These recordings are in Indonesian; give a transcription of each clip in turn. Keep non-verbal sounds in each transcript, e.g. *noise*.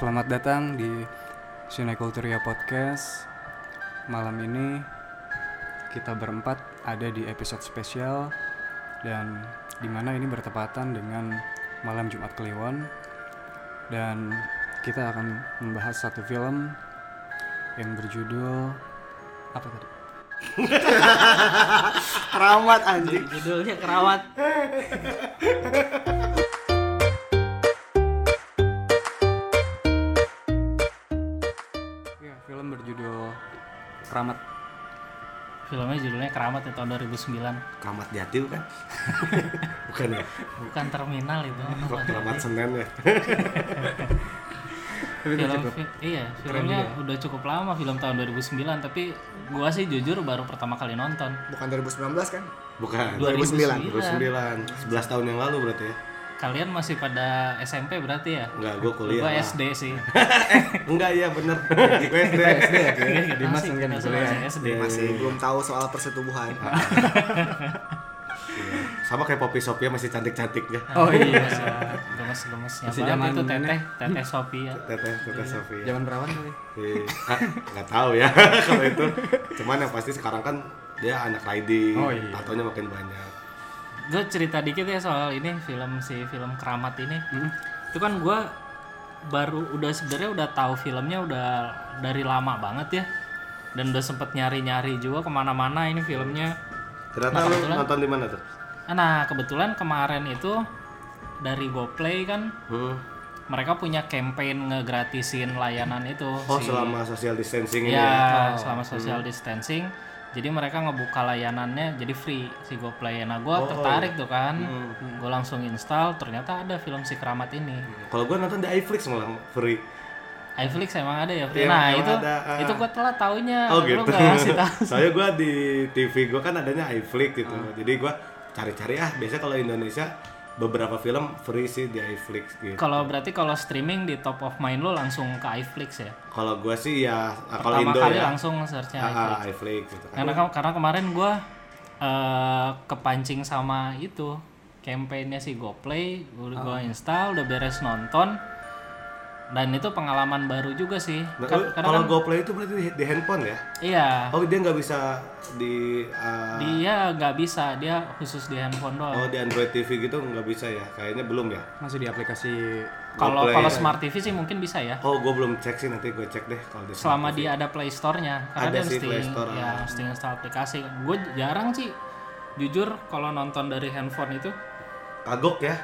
Selamat datang di Sinekulturia Podcast. Malam ini kita berempat ada di episode spesial dan di mana ini bertepatan dengan malam Jumat Kliwon dan kita akan membahas satu film yang berjudul apa tadi? *laughs* Keramat anjing. Judulnya kerawat. *laughs* Keramat. Filmnya judulnya Keramat ya tahun 2009. Keramat Jati bukan? *laughs* bukan ya? Bukan terminal itu. Kok Keramat Senen ya? *laughs* Film, cukup fi- iya, filmnya juga. udah cukup lama, film tahun 2009 tapi gua sih jujur baru pertama kali nonton. Bukan 2019 kan? Bukan. 2009. 2009. 11 tahun yang lalu berarti ya? Kalian masih pada SMP berarti ya? Enggak, gue kuliah. Gua lah. SD sih. *laughs* Enggak, iya bener. Gue SD. SD ya? Iya, Dimas kita kuliah. masih SD. Masih belum tahu soal persetubuhan. *laughs* Iya. Sama kayak Poppy Sophia masih cantik-cantiknya. Oh iya. Gemes-gemesnya *laughs* Masih zaman itu teteh, teteh Sophia. Teteh, Teteh Sophia. Zaman perawan kali. Iya. Ah, nggak tahu ya kalau itu. Cuman yang pasti sekarang kan dia anak riding. Oh, iya. Tatonya makin banyak. Gue cerita dikit ya soal ini film si film Keramat ini. Hmm. Itu kan gua baru udah sebenarnya udah tahu filmnya udah dari lama banget ya. Dan udah sempet nyari-nyari juga ke mana-mana ini filmnya. Ternyata Nah, lu kebetulan- nonton di mana tuh? Nah kebetulan kemarin itu dari GoPlay kan Hmm. mereka punya campaign ngegratisin layanan itu. Oh, si- selama social distancing ini ya ya. selama social distancing. Jadi mereka ngebuka layanannya jadi free si GoPlay. Nah gue Oh, tertarik tuh kan, Hmm. gue langsung install. Ternyata ada film si Keramat ini. Kalau gue nonton di iFlix malah free. iFlix emang ada ya free. Iya, nah itu ada, ah. itu gue telat taunya. Oh Lu gitu. ngasih tahu. *laughs* Soalnya gue di TV gue kan adanya iFlix gitu. Ah. Jadi gue cari-cari ah. Biasanya kalau Indonesia beberapa film free sih di iFlix gitu. Kalau berarti kalau streaming di top of mind lo langsung ke iFlix ya. Kalau gue sih ya kalau Indo kali ya. langsung searchnya Ah, iFlix. ah, iFlix gitu. Karena karena kemarin gue eh kepancing sama itu campaignnya si GoPlay, gue Ah. install, udah beres nonton, dan itu pengalaman baru juga sih. Nah, Kan- kalau kan, GoPlay itu berarti di, di handphone ya? iya, Oh dia nggak bisa di ah, dia nggak bisa, dia khusus di handphone doang. oh di Android TV gitu nggak bisa ya? Kayaknya belum ya? Masih di aplikasi Kalau kalau ya. smart TV sih mungkin bisa ya. Oh gue belum cek sih nanti gue cek deh kalau di Selama Smart TV. dia ada Play Store-nya, karena Ada dia sih mesti Play Store, ya ah. mesti install aplikasi. Gue jarang sih, jujur kalau nonton dari handphone itu kagok ya?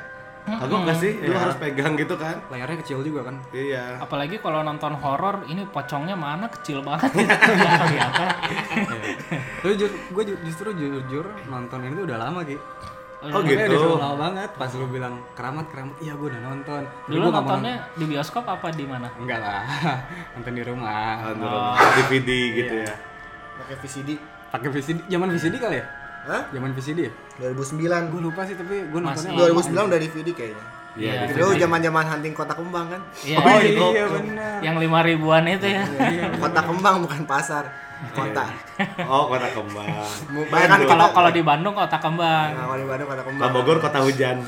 Kagok nggak sih? Lu harus pegang gitu kan? layarnya kecil juga kan. Iya. apalagi kalau nonton horor ini pocongnya mana kecil banget gitu *laughs* nggak kelihatan Tapi gue justru jujur nonton ini tuh udah lama Ki. Oh Makanya gitu. udah lama banget pas lu bilang keramat keramat iya gue udah nonton. Dulu gua nontonnya di bioskop apa di mana nonton. enggak lah *laughs* nonton di rumah Oh. DVD gitu ya. Pakai VCD. pakai VCD zaman VCD kali ya Hah? zaman VCD ya 2009. gue lupa sih tapi gue nontonnya Masih. lama 2009 udah DVD kayaknya. Iya. Iya. DVD. Dulu zaman-zaman hunting kota kembang kan. Iya, oh iya. iya benar yang lima ribuan itu ya Kota kembang bukan pasar. Kota. Oh kota kembang. Bayangkan Bandung. kalau kalau di Bandung kota kembang Nah, kalau di Bandung kota kembang. Bogor kota hujan. *laughs*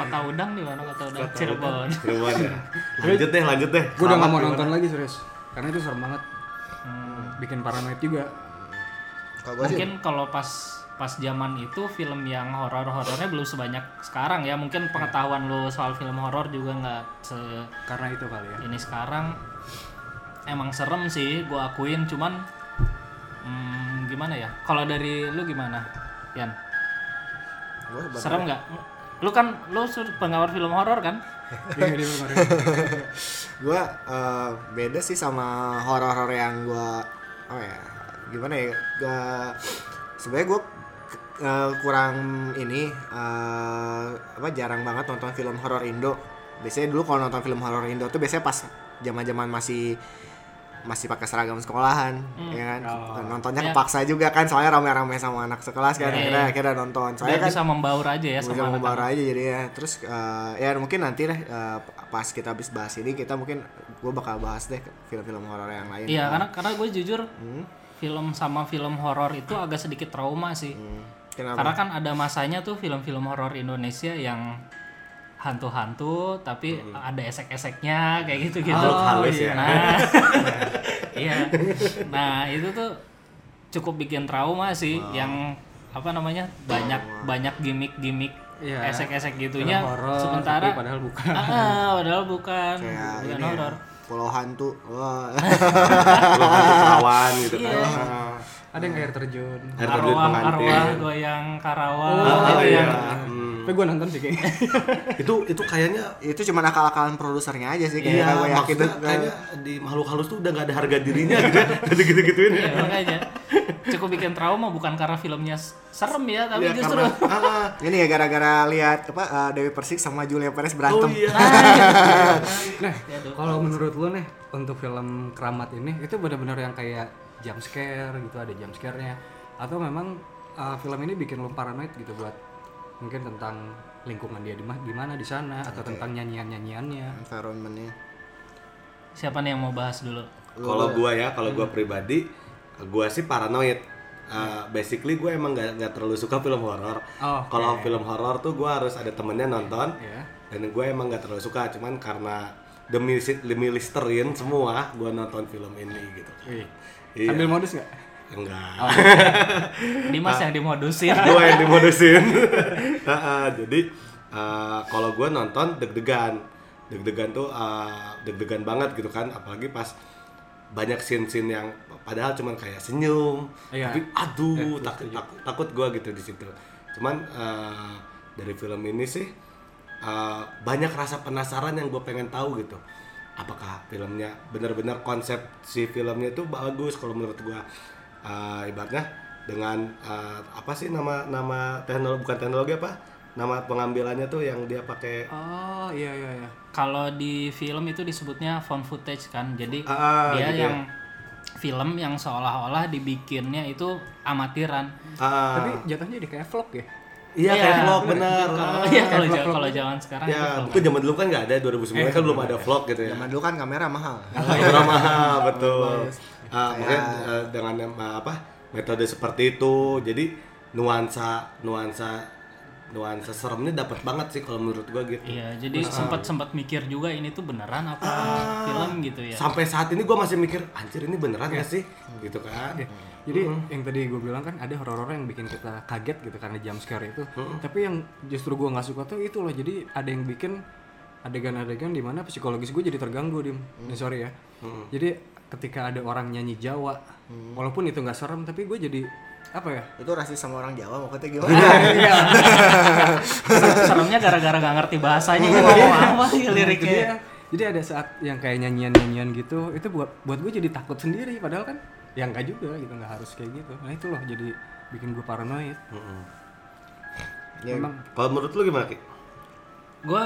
kota udang di mana kota udang Cirebon Cirebon ya. *laughs* Lanjut deh, lanjut deh. gue udah nggak mau nonton lagi serius karena itu serem banget Hmm, bikin paranoid juga Sih mungkin kalau pas pas zaman itu film yang horor horornya belum sebanyak sekarang ya. Mungkin pengetahuan lo soal film horor juga nggak se karena itu kali ya. ini sekarang. Emang serem sih gue akuin. Cuman hmm, gimana ya? Kalau dari lu gimana Yan? Serem nggak? Lu kan lu penggemar film horor kan? *laughs* Iya, gua eh, beda sih sama horor-horor yang gua oh ya gimana ya gua sebenarnya gua ke- eh, kurang ini eh, apa jarang banget nonton film horor Indo. Biasanya dulu kalau nonton film horor Indo tuh biasanya pas zaman-zaman masih masih pakai seragam sekolahan ya kan? Nontonnya Ya. kepaksa juga kan soalnya rame-rame sama anak sekelas kan Iya, akhirnya iya. akhirnya nonton. Biar soalnya kan bisa membaur aja ya bisa sama membawa aja jadi ya terus eh, ya mungkin nanti deh eh, pas kita habis bahas ini kita mungkin gue bakal bahas deh film-film horor yang lain. Iya karena karena gue jujur Hmm, film sama film horor itu agak sedikit trauma sih hmm. kenapa karena kan ada masanya tuh film-film horor Indonesia yang hantu-hantu tapi ada esek-eseknya kayak gitu-gitu. Makhluk halus ya. *laughs* Nah, iya. Nah, itu tuh cukup bikin trauma sih yang apa namanya? banyak banyak gimmick-gimmick Iya. esek-esek gitunya horor, sementara tapi padahal bukan. *laughs* Ah, padahal bukan. Kayak bukan ya, horor. Pulau Hantu. Wah. Hantu perawan gitu kan. Iya. Ah. Ada yang air terjun. Air terjun Arwah arwah goyang karawang Ah, gitu iya. yang Hmm. Tapi gue nonton sih kayaknya. *laughs* itu itu kayaknya itu cuma akal-akalan produsernya aja sih Iya, kayaknya gue yakin maksudnya tuh. kayaknya di makhluk halus tuh udah gak ada harga dirinya *laughs* gitu ya. Jadi gitu-gituin ya. Iya, makanya cukup bikin trauma bukan karena filmnya serem ya tapi Iya, justru karena- *laughs* ah, ah. Ini ya gara-gara lihat apa eh, Dewi Persik sama Julia Perez Oh berantem. iya. Nah, kalau menurut lu nih untuk film Keramat ini itu benar-benar yang kayak jump scare gitu, ada jump scare-nya atau memang uh, film ini bikin lu paranoid gitu buat mungkin tentang lingkungan dia di ma- di mana di sana atau tentang nyanyian-nyanyiannya. Environmentnya. siapa nih yang mau bahas dulu Kalau gua ya, kalau gua pribadi, gua sih paranoid. Uh, basically gue emang gak, gak terlalu suka film horor. Oh, Kalau film horor tuh gua harus ada temennya nonton. Iya. Dan gue emang gak terlalu suka, cuman karena demi demi listerin semua, gua nonton film ini gitu. Wih. Iya. Sambil modus nggak? Enggak. Dimas yang dimodusin. *laughs* Gue yang dimodusin. *laughs* Jadi uh, kalau gue nonton deg-degan. Deg-degan tuh uh, deg-degan banget gitu kan. Apalagi pas banyak scene-scene yang padahal cuman kayak senyum Iya. tapi aduh takut takut, takut gue gitu di situ. Cuman uh, dari film ini sih uh, banyak rasa penasaran yang gue pengen tahu gitu. Apakah filmnya benar-benar konsep si filmnya itu bagus kalau menurut gue uh, ibaratnya dengan uh, apa sih nama nama teknologi bukan teknologi apa? Nama pengambilannya tuh yang dia pakai. Oh, iya iya iya. kalau di film itu disebutnya found footage kan. Jadi Ah, dia gitu ya. yang film yang seolah-olah dibikinnya itu amatiran. Ah, Tapi jatuhnya jadi kayak vlog ya. iya kayak vlog benar. kalau iya kalau ja- kalau zaman sekarang itu ya itu zaman dulu kan nggak ada 2009 kan belum ada vlog gitu ya. Zaman dulu kan kamera mahal. Kamera mahal betul. Ah, makanya eh, dengan eh, apa metode seperti itu, jadi nuansa nuansa nuansa seremnya dapat banget sih kalau menurut gua gitu. Iya, jadi sempat sempat mikir juga ini tuh beneran apa Ah. film gitu ya. Sampai saat ini gua masih mikir, anjir ini beneran gak sih? Gitu kan. Jadi yang tadi gue bilang kan ada horor yang bikin kita kaget gitu karena jump scare itu. Tapi yang justru gue nggak suka tuh itu loh. Jadi ada yang bikin adegan-adegan di mana psikologis gue jadi terganggu dim. Nih, sorry ya. Jadi ketika ada orang nyanyi Jawa, walaupun itu nggak serem, tapi gue jadi apa ya? Itu rasis sama orang Jawa maksudnya gimana? Iya. *laughs* Seremnya gara-gara gak ngerti bahasanya gue ngomong apa sih jadi, liriknya. jadi ada saat yang kayak nyanyian-nyanyian gitu, itu buat buat gue jadi takut sendiri. Padahal kan yang enggak juga gitu, nggak harus kayak gitu. Nah itu loh jadi bikin gue paranoid. Mm-mm. Ya, Memang Kalau menurut lu gimana, Ki? Gue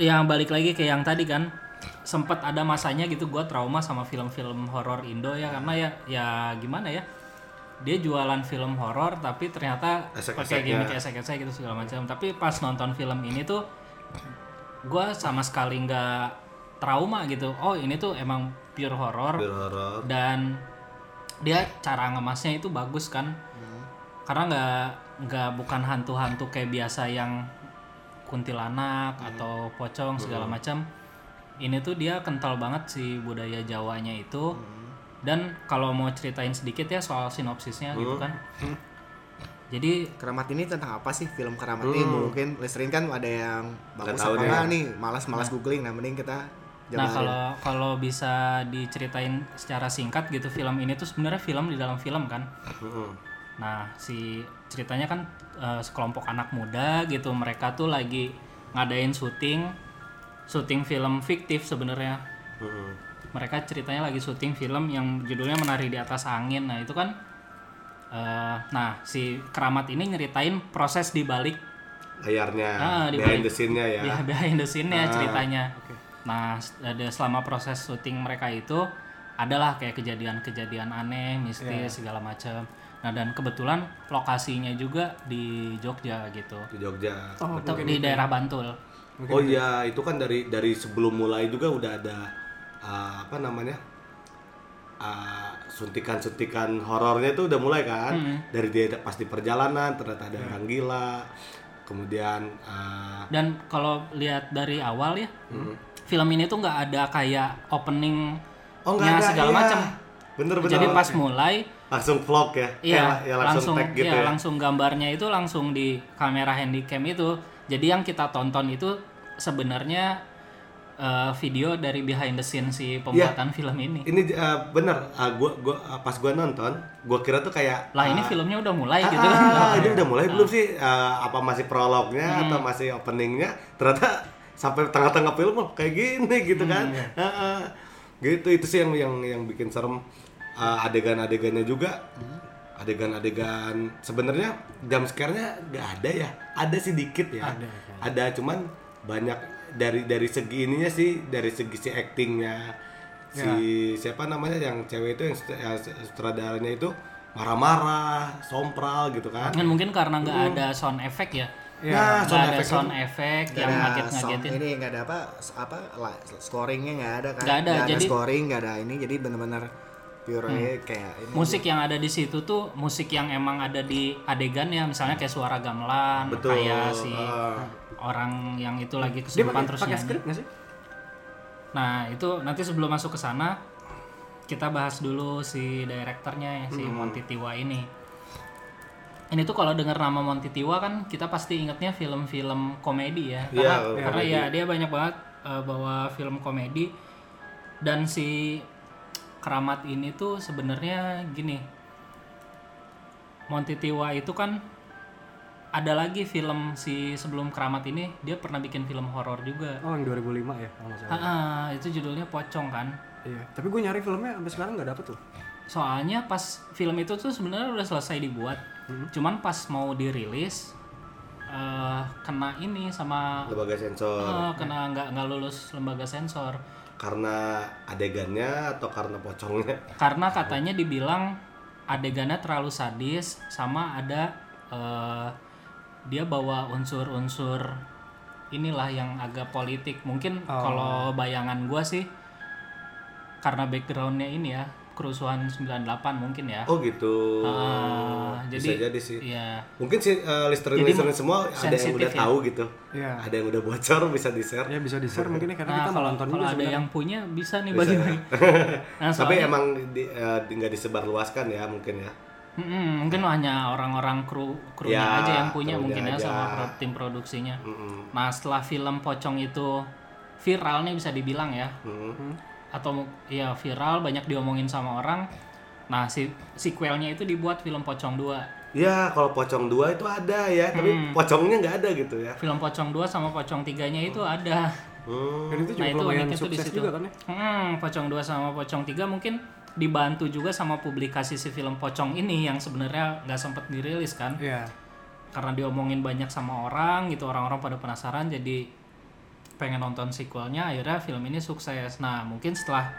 yang balik lagi ke yang tadi kan sempat ada masanya gitu gue trauma sama film-film horor Indo ya karena ya ya gimana ya dia jualan film horor tapi ternyata pakai Esek-eseknya. gimmick esek-esek gitu segala macam. Tapi pas nonton film ini tuh gue sama sekali nggak trauma gitu. Oh ini tuh emang pure horor. Dan dia cara ngemasnya itu bagus kan. Karena nggak nggak bukan hantu-hantu kayak biasa yang kuntilanak atau pocong segala macam ini tuh dia kental banget si budaya Jawanya itu dan kalau mau ceritain sedikit ya soal sinopsisnya gitu kan jadi Keramat ini tentang apa sih film Keramat ini? Mungkin listerin kan ada yang bagus apa nih. enggak nih, malas-malas googling. Nah, mending kita Nah kalau kalau bisa diceritain secara singkat gitu film ini tuh sebenarnya film di dalam film kan. Mm-mm. Nah si ceritanya kan eh, sekelompok anak muda gitu mereka tuh lagi ngadain syuting syuting film fiktif sebenarnya. Mm-mm. Mereka ceritanya lagi syuting film yang judulnya Menari di Atas Angin. Nah itu kan eh, nah si keramat ini nyeritain proses di balik Layarnya, Ah, di behind balik- the scene-nya ya. Ya, behind the scene-nya Ah, ceritanya. Nah, s- ada selama proses syuting mereka itu adalah kayak kejadian-kejadian aneh, mistis segala macam. Nah, dan kebetulan lokasinya juga di Jogja gitu. Di Jogja. Oh, Atau di daerah Bantul. Oh iya, itu kan dari dari sebelum mulai juga udah ada uh, apa namanya? uh, suntikan-suntikan horornya itu udah mulai kan. Dari dia pas di perjalanan ternyata ada orang gila. kemudian uh, Dan kalau lihat dari awal ya, Hmm. film ini tuh nggak ada kayak opening oh nggak ada segala iya. macam. bener bener Jadi pas mulai langsung vlog ya Iya, Kayak ya langsung, langsung tag gitu iya, ya langsung gambarnya itu langsung di kamera handycam itu. Jadi yang kita tonton itu sebenarnya eh, video dari behind the scene si pembuatan Iya. film ini. ini uh, bener. Uh, gua gua uh, pas gua nonton gua kira tuh kayak Lah ini uh, filmnya udah mulai ah, gitu. ah, ini udah mulai belum sih? Uh, apa masih prolognya atau masih openingnya? Ternyata sampai tengah-tengah film kayak gini gitu kan. Ah, ah. gitu itu sih yang yang yang bikin serem. Uh, adegan-adegannya juga adegan-adegan. Sebenarnya jam scare-nya nggak ada ya. Ada sih dikit ya. Ada, ada cuman banyak dari dari segi ininya sih dari segi si actingnya. Si siapa namanya yang cewek itu yang sut- ya, sutradaranya itu marah-marah sompral gitu kan. Kan mungkin karena nggak ada sound effect ya. nah Nggak sound ada effect. sound effect Nggak yang ada ngaget-ngagetin. sound- ini nggak ada apa apa scoringnya nggak ada kan? Nggak ada, jadi- scoring nggak ada ini jadi benar-benar pure aja kayak ini Musik yang ada di situ tuh musik yang emang ada di adegan ya, misalnya kayak suara gamelan, betul kayak si Ah. orang yang itu lagi kesurupan terus pakai skrip sih? Nah itu nanti sebelum masuk ke sana kita bahas dulu si direkturnya ya, si Monty Tiwa ini. Ini tuh kalau dengar nama Monty Tiwa kan kita pasti ingatnya film-film komedi ya. Iya, Karena, karena ya dia banyak banget eh, bawa film komedi dan si Keramat ini tuh sebenarnya gini. Monty Tiwa itu kan ada lagi film si sebelum Keramat ini dia pernah bikin film horor juga. Oh yang 2005 ya kalau salah. Ah, itu judulnya Pocong kan. Iya. Tapi gue nyari filmnya sampai sekarang nggak dapet tuh. Soalnya pas film itu tuh sebenarnya udah selesai dibuat. Cuman pas mau dirilis eh kena ini sama lembaga sensor eh, kena nggak nggak lulus lembaga sensor. Karena adegannya atau karena pocongnya *laughs* Karena katanya dibilang adegannya terlalu sadis sama ada eh, dia bawa unsur-unsur inilah yang agak politik. Mungkin kalau bayangan gua sih karena backgroundnya ini ya kerusuhan 98 mungkin ya. oh gitu Ah, bisa jadi jadi sih Iya. mungkin sih uh, listener Jadi listener semua ada yang udah ya. tahu gitu Iya. ada yang udah bocor bisa di share Ya bisa di share mungkin ya karena Nah, kita kalau nonton kalau juga ada sebenarnya. yang punya bisa nih bagi-bagi. *laughs* Nah, tapi emang di, uh, nggak disebarluaskan ya mungkin ya Mm-mm, mungkin hanya orang-orang kru krunya Ya, aja yang punya mungkin ya sama pro- tim produksinya. Mm-mm. Nah, setelah film Pocong itu viral nih bisa dibilang ya. Mm. Atau ya viral banyak diomongin sama orang. Nah, si sequelnya itu dibuat film Pocong 2. ya kalau pocong dua itu ada ya tapi Hmm. pocongnya nggak ada gitu ya Film Pocong 2 sama Pocong 3-nya itu ada. Hmm. Dan itu juga Nah, itu lumayan uniknya tuh di sukses situ. juga kan ya. Hmm, Pocong 2 sama Pocong 3 mungkin dibantu juga sama publikasi si film Pocong ini yang sebenarnya nggak sempat dirilis kan Iya. karena diomongin banyak sama orang gitu orang-orang pada penasaran jadi pengen nonton sequelnya akhirnya film ini sukses. Nah mungkin setelah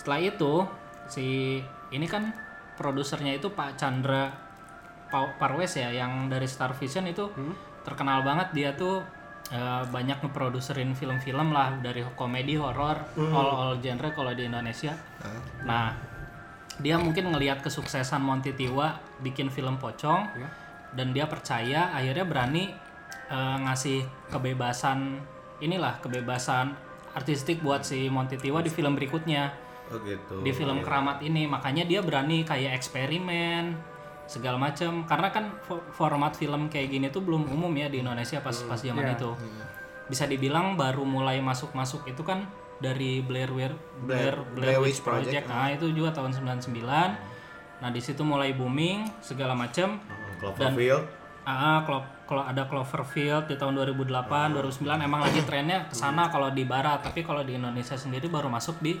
setelah itu si ini kan produsernya itu Pak Chandra Pa- Parwes ya yang dari Star Vision itu terkenal banget. Dia tuh eh, banyak ngeproduserin film-film lah dari komedi horor all all genre kalau di Indonesia. Nah dia mungkin ngelihat kesuksesan Monty Tiwa bikin film pocong Ya. dan dia percaya akhirnya berani eh, ngasih kebebasan inilah kebebasan artistik buat si Monty Tiwa di film berikutnya. Oh gitu. Di film keramat ini. Makanya dia berani kayak eksperimen segala macam karena kan fo- format film kayak gini tuh belum umum ya di Indonesia pas pas zaman Iya. itu. bisa dibilang baru mulai masuk masuk itu kan dari Blair Witch Blair, Blair, Witch Project, nah itu juga tahun 99 nah di situ mulai booming segala macam Hmm, Cloverfield. Ah, kalau kalau ada Cloverfield di tahun 2008, 2009 emang lagi trennya ke sana kalau di barat, tapi kalau di Indonesia sendiri baru masuk di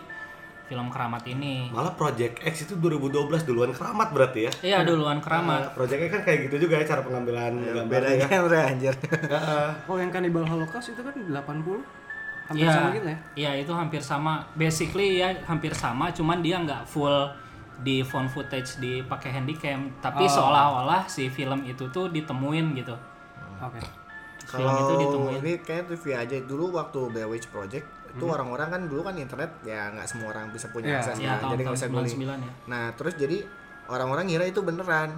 film Keramat ini. malah Project X itu 2012 duluan keramat berarti ya Iya, duluan Keramat. Nah, Project X kan kayak gitu juga ya cara pengambilan gambarnya beda ya. genre anjir Heeh. *laughs* Oh yang Cannibal Holocaust itu kan 80 hampir Iya, sama gitu ya. Iya, itu hampir sama. Basically ya hampir sama, cuman dia nggak full di phone footage dipakai handycam, tapi Oh. seolah-olah si film itu tuh ditemuin gitu. Oke. Itu Kalau ditemuin. ini kayak trivia aja dulu waktu Blair Witch Project itu orang-orang kan dulu kan internet ya nggak semua orang bisa punya Iya. akses Ya kan, jadi nggak bisa beli. 99 ya. Nah terus jadi orang-orang ngira itu beneran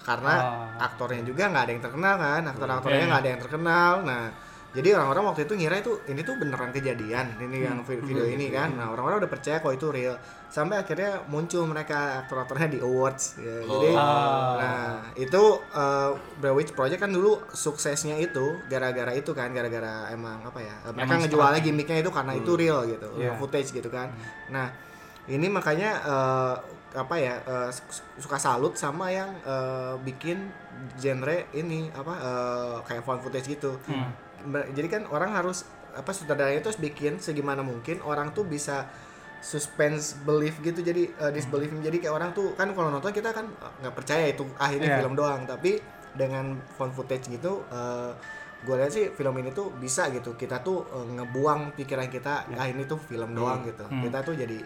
karena Oh. aktornya juga nggak ada yang terkenal kan aktor-aktornya Iya. nggak ada yang terkenal nah jadi orang-orang waktu itu ngira itu ini tuh beneran kejadian ini yang vi- video ini kan. Nah orang-orang udah percaya kok itu real. Sampai akhirnya muncul mereka aktor-aktornya di awards ya. jadi Oh. nah itu uh, Blair Witch Project kan dulu suksesnya itu gara-gara itu kan gara-gara emang apa ya mereka Emang ngejualnya strategi. gimmicknya itu karena itu real gitu Iya. footage gitu kan. Nah ini makanya eh, apa ya su- suka salut sama yang eh, bikin genre ini apa eh, kayak found footage gitu. Hmm. Jadi kan orang harus apa sutradaranya itu harus bikin segimana mungkin orang tuh bisa suspense belief gitu jadi eh, disbelief. Jadi kayak orang tuh kan kalau nonton kita kan eh, nggak percaya itu ah ini Iya. film doang. Tapi dengan found footage gitu gue lihat sih film ini tuh bisa gitu. Kita tuh eh, ngebuang pikiran kita ah ini tuh film doang gitu. Hmm. kita tuh jadi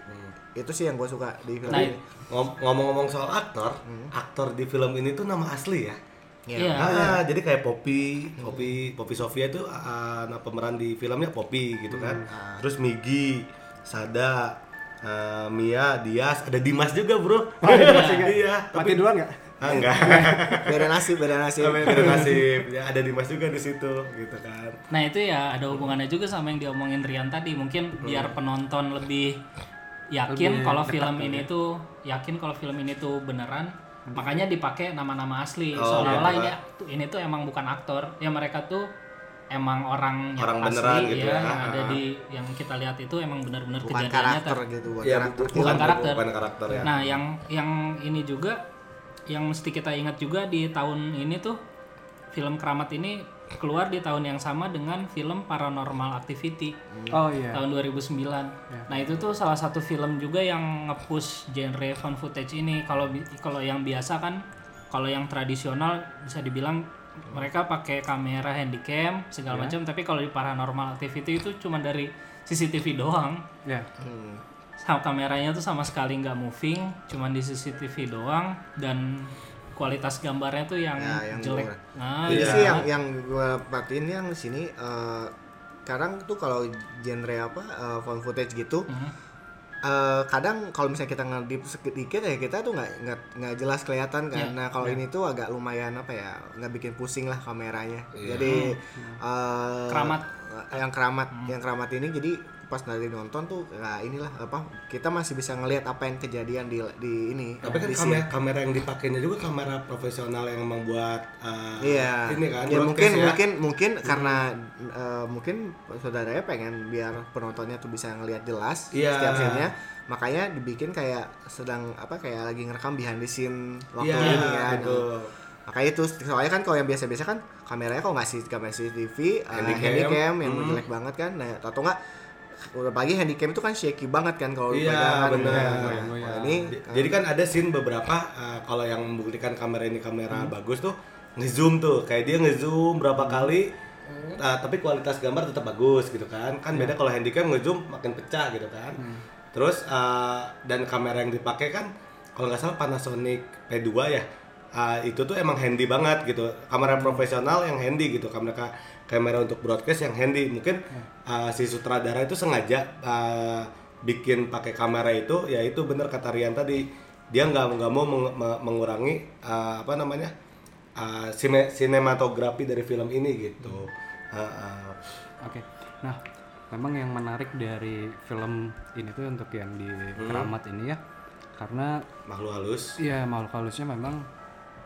itu sih yang gue suka di film Nah, ini. Ngom- ngomong-ngomong soal aktor, aktor di film ini tuh nama asli ya. Iya. Ah, jadi kayak Poppy, Poppy, Poppy Sofia itu uh, nah, pemeran di filmnya Poppy gitu kan. Terus Migi, Sada, uh, Mia, Dias, ada Dimas juga bro. iya. Mati duluan nggak? Ah, enggak. *laughs* beda nasib beda nasib Beda nasib. Ya, ada Dimas juga di situ gitu kan. Nah itu ya ada hubungannya juga sama yang diomongin Rian tadi. Mungkin biar penonton lebih yakin kalau film ini ya. tuh yakin kalau film ini tuh beneran. Makanya dipakai nama-nama asli. Oh, Seolah-olah iya. ini ini tuh emang bukan aktor. Ya mereka tuh emang orang yang Orang asli beneran gitu ya, ya. yang ada di yang kita lihat itu emang benar-benar kejadiannya karakter ter- gitu bukan Iya, karakter bukan, Bukan karakter. Bukan karakter ya. Nah, yang yang ini juga yang mesti kita ingat juga di tahun ini tuh film Keramat ini keluar di tahun yang sama dengan film Paranormal Activity Oh iya. tahun 2009. Nah, itu tuh salah satu film juga yang nge-push genre found footage ini. Kalau kalau yang biasa kan kalau yang tradisional bisa dibilang mereka pakai kamera handycam segala macam, tapi kalau di Paranormal Activity itu cuma dari CCTV doang Ya. Hmm. kameranya tuh sama sekali nggak moving, cuman di CCTV doang dan kualitas gambarnya tuh yang, Ya, yang jelek. Nah, Ini Iya. sih yang yang gue perhatiin yang di sini eh, sekarang tuh kalau genre apa eh, found footage gitu Mhm. eh, kadang kalau misalnya kita ngedip sedikit ya kita tuh nggak nggak nggak jelas kelihatan kan. Iya. Nah kalau ini tuh agak lumayan apa ya nggak bikin pusing lah kameranya. Iya. Jadi eh, Keramat. eh, yang keramat yang keramat ini jadi pas dari nonton tuh nah inilah apa kita masih bisa ngelihat apa yang kejadian di di ini Tapi kan di scene. kamera, kamera yang dipakainya juga kamera profesional yang memang buat uh, Iya. ini kan ya mungkin ya. mungkin mungkin karena eh, mungkin saudaranya pengen biar penontonnya tuh bisa ngelihat jelas Iya. setiap scene-nya makanya dibikin kayak sedang apa kayak lagi ngerekam behind the scene waktu Iya, ini kan betul. makanya itu soalnya kan kalau yang biasa-biasa kan kameranya kalau nggak sih kamera CCTV eh, Handycam. handycam yang Hmm. jelek banget kan nah atau enggak udah pagi handycam itu kan shaky banget kan kalau Iya, kan. benar. Nah, ini J- Jadi kan ada scene beberapa uh, kalau yang membuktikan kamera ini kamera bagus tuh ngezoom tuh. Kayak dia ngezoom berapa kali uh, tapi kualitas gambar tetap bagus gitu kan. Kan beda kalau handycam ngezoom makin pecah gitu kan. Terus uh, dan kamera yang dipakai kan kalau nggak salah Panasonic P2 ya. Uh, itu tuh emang handy banget gitu. Kamera profesional yang handy gitu. Kamera kamera untuk broadcast yang handy. Mungkin uh, si sutradara itu sengaja uh, bikin pakai kamera itu ya itu bener kata Rian tadi. Dia nggak nggak mau meng- me- mengurangi uh, apa namanya uh, sine- sinematografi dari film ini gitu. Uh, uh. Oke. Nah, memang yang menarik dari film ini tuh untuk yang di Keramat ini ya, karena makhluk halus. Iya makhluk halusnya memang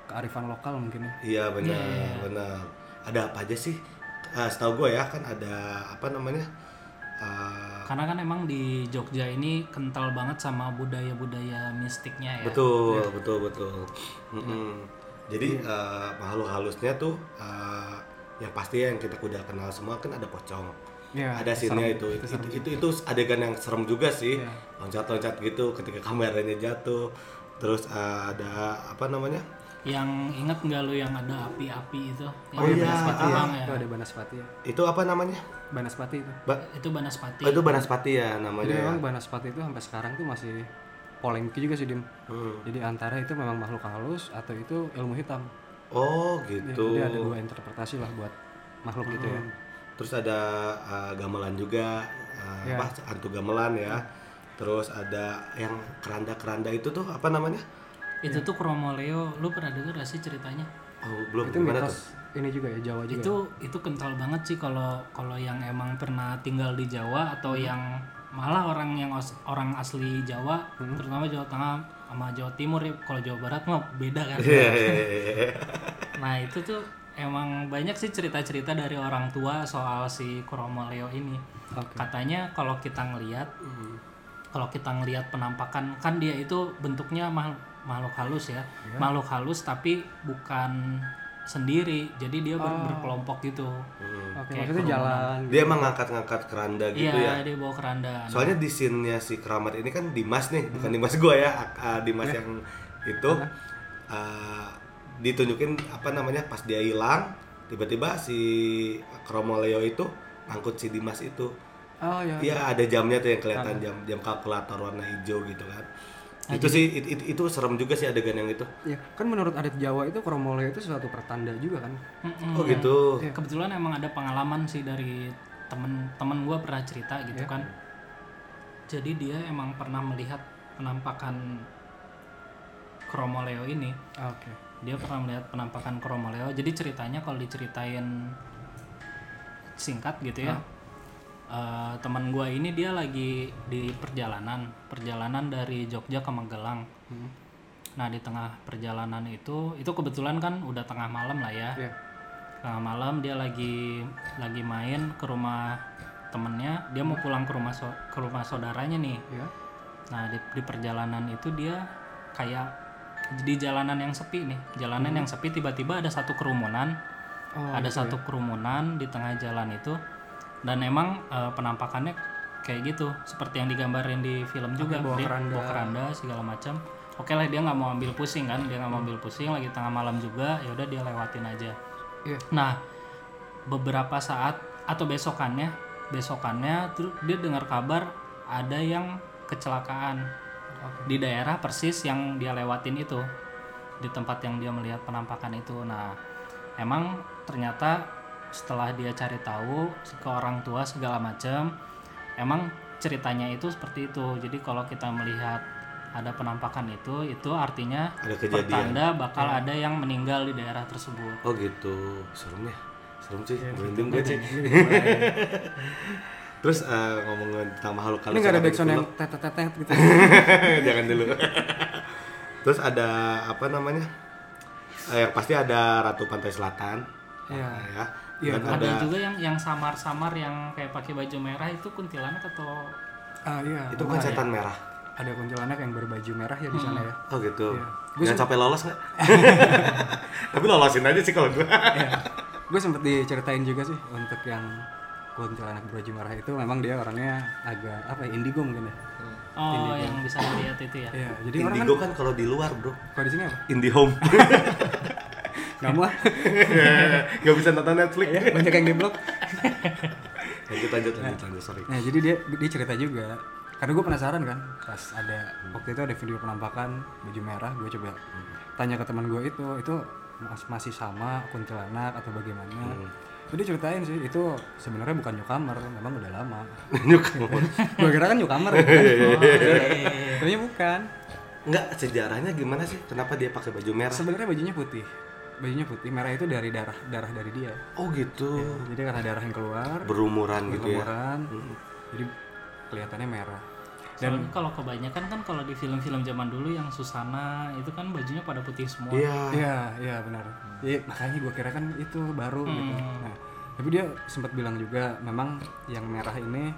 kearifan lokal mungkin ya. iya benar benar. Ada apa aja sih uh, setahu gue ya kan ada apa namanya uh, Karena kan emang di Jogja ini kental banget sama budaya-budaya mistiknya ya. Betul, betul, betul. Mm-mm. Jadi eh, makhluk halusnya tuh eh, yang pasti yang kita udah kenal semua kan ada pocong. Iya, ada scene-nya itu. Itu, itu itu adegan yang serem juga sih. Iya. Loncat-loncat gitu ketika *laughs* kameranya jatuh. Terus eh, ada apa namanya? Yang inget nggak lu yang ada api-api itu? Yang Oh iya, Banaspati iya. Bang, ya? Itu ada Banaspati ya. Itu apa namanya? Banaspati itu. Ba- Itu Banaspati. oh, itu Banaspati ya Jadi namanya. ya? memang Banaspati itu sampai sekarang tuh masih polemik juga sih Dim. Hmm. Jadi antara itu memang makhluk halus atau itu ilmu hitam. Oh, Ya, gitu. Jadi ada dua interpretasi lah buat makhluk itu ya. Terus ada uh, gamelan juga, uh, Ya. apa hantu gamelan ya. Terus ada yang keranda-keranda itu tuh apa namanya? Itu tuh Kromoleo lu pernah denger gak sih ceritanya Oh, belum Itu gimana mitos ini juga ya Jawa juga. itu itu kental banget sih kalau kalau yang emang pernah tinggal di Jawa atau Hmm. yang malah orang yang os- orang asli Jawa Hmm. terutama Jawa Tengah sama Jawa Timur ya kalau Jawa Barat mah beda kan Iya, iya, iya, *laughs* nah itu tuh emang banyak sih cerita-cerita dari orang tua soal si Kromoleo ini Oke. katanya kalau kita ngelihat Hmm. kalau kita ngelihat penampakan kan dia itu bentuknya makhluk, makhluk halus ya Iya. makhluk halus tapi bukan sendiri jadi dia ber- Oh. berkelompok gitu Hmm. Oke, Kayak maksudnya kerumunan. jalan. Dia emang ngangkat-ngangkat keranda gitu iya ya. dia bawa keranda Nah, Soalnya di scene-nya si Keramat ini kan Dimas nih, bukan Dimas gua ya, ah, Dimas yang itu ah, ditunjukin apa namanya pas dia hilang, tiba-tiba si Kromoleo itu angkut si Dimas itu. Oh ya. Iya ada jamnya tuh yang kelihatan jam jam kalkulator warna hijau gitu kan. Itu sih it- it- itu, serem juga sih adegan yang itu. Iya, kan menurut adat Jawa itu kromoleo itu suatu pertanda juga kan. Mm-mm. Oh gitu. kebetulan emang ada pengalaman sih dari temen-temen gue pernah cerita gitu Iya. kan jadi dia emang pernah melihat penampakan Kromoleo ini Oke. dia pernah melihat penampakan Kromoleo jadi ceritanya kalau diceritain singkat gitu ya eh, teman gua ini dia lagi di perjalanan perjalanan dari Jogja ke Magelang. Hmm. nah di tengah perjalanan itu itu kebetulan kan udah tengah malam lah ya. Iya. tengah malam dia lagi lagi main ke rumah temennya. Dia mau pulang ke rumah so- ke rumah saudaranya nih. Iya. Nah di, di perjalanan itu dia kayak di jalanan yang sepi nih, jalanan yang sepi tiba-tiba ada satu kerumunan, Oh, ada gitu satu kerumunan di tengah jalan itu, dan emang eh, penampakannya kayak gitu, seperti yang digambarin di film juga, bawa keranda. bawa keranda segala macam. Oke lah dia nggak mau ambil pusing kan, dia nggak mau ambil pusing, lagi tengah malam juga, ya udah dia lewatin aja. Iya. Nah beberapa saat atau besokannya, besokannya terus dia dengar kabar ada yang kecelakaan Oke. di daerah persis yang dia lewatin itu di tempat yang dia melihat penampakan itu nah emang ternyata setelah dia cari tahu ke orang tua segala macam emang ceritanya itu seperti itu jadi kalau kita melihat ada penampakan itu itu artinya Ada kejadian. pertanda bakal ada yang meninggal di daerah tersebut Oh gitu. Serem ya. Serem sih. Iya, Merinding gue sih. Terus eh, ngomongin tentang makhluk Ini nggak ada backsound yang film. tet-tet-tet gitu. *laughs* Jangan dulu. *laughs* Terus ada apa namanya? Eh, yang pasti ada Ratu Pantai Selatan. Iya. Nah, ya. Iya, ada, ada, juga yang yang samar-samar yang kayak pakai baju merah itu kuntilanak atau Ah iya. itu kan setan merah. Ada kuntilanak yang berbaju merah ya di sana ya. Oh gitu. Gua Jangan sem- sampai lolos nggak? *laughs* Tapi lolosin aja sih kalau gue. Gue sempet diceritain juga sih untuk yang kuntilanak berbaju merah itu memang dia orangnya agak apa ya indigo mungkin ya. oh yang bisa dilihat itu ya Iya, jadi orang kan Indigo kan kalau di luar bro. kalau di sini apa? Indie home. *laughs* Gak mau ah. Gak bisa nonton Netflix. ya, banyak yang di blok. Lanjut lanjut lanjut lanjut sorry. Nah jadi dia dia cerita juga karena gue penasaran kan pas ada waktu itu ada video penampakan baju merah gue coba tanya ke teman gue itu itu mas- masih sama kuntilanak atau bagaimana Terus dia ceritain sih itu sebenarnya bukan newcomer memang udah lama *laughs* Newcomer. gue kira kan newcomer Oh, *laughs* kan? iya, ternyata bukan Enggak sejarahnya gimana sih? Kenapa dia pakai baju merah? sebenarnya bajunya putih bajunya putih merah itu dari darah darah dari dia Oh gitu. jadi karena darah yang keluar Berumuran gitu ya. berlumuran jadi kelihatannya merah Dan kalau kebanyakan kan kalau di film-film zaman dulu yang Susana itu kan bajunya pada putih semua. Iya. Iya, iya benar. Iya, makanya gue kira kan itu baru gitu. Nah, tapi dia sempat bilang juga memang yang merah ini